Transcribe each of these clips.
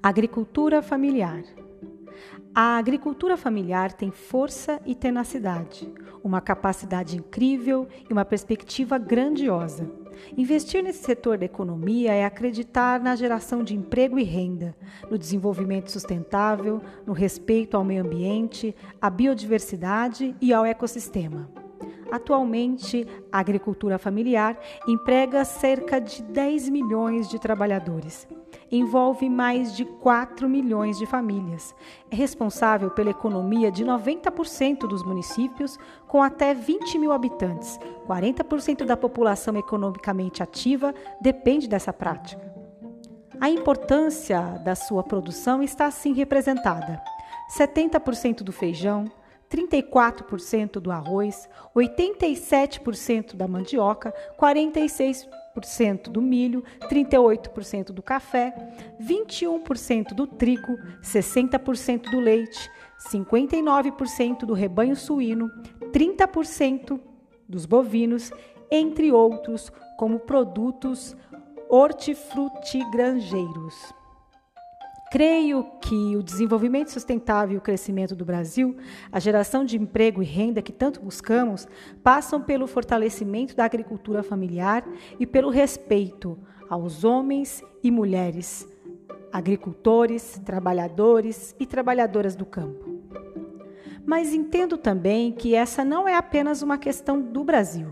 Agricultura familiar. A agricultura familiar tem força e tenacidade, uma capacidade incrível e uma perspectiva grandiosa. Investir nesse setor da economia é acreditar na geração de emprego e renda, no desenvolvimento sustentável, no respeito ao meio ambiente, à biodiversidade e ao ecossistema. Atualmente, a agricultura familiar emprega cerca de 10 milhões de trabalhadores. Envolve mais de 4 milhões de famílias. É responsável pela economia de 90% dos municípios, com até 20 mil habitantes. 40% da população economicamente ativa depende dessa prática. A importância da sua produção está assim representada: 70% do feijão, 34% do arroz, 87% da mandioca, 46% do milho, 38% do café, 21% do trigo, 60% do leite, 59% do rebanho suíno, 30% dos bovinos, entre outros, como produtos hortifrutigranjeiros. Creio que o desenvolvimento sustentável e o crescimento do Brasil, a geração de emprego e renda que tanto buscamos, passam pelo fortalecimento da agricultura familiar e pelo respeito aos homens e mulheres, agricultores, trabalhadores e trabalhadoras do campo. Mas entendo também que essa não é apenas uma questão do Brasil.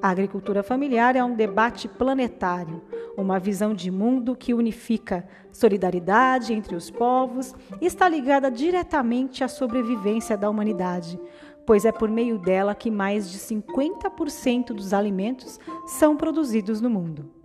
A agricultura familiar é um debate planetário, uma visão de mundo que unifica solidariedade entre os povos e está ligada diretamente à sobrevivência da humanidade, pois é por meio dela que mais de 50% dos alimentos são produzidos no mundo.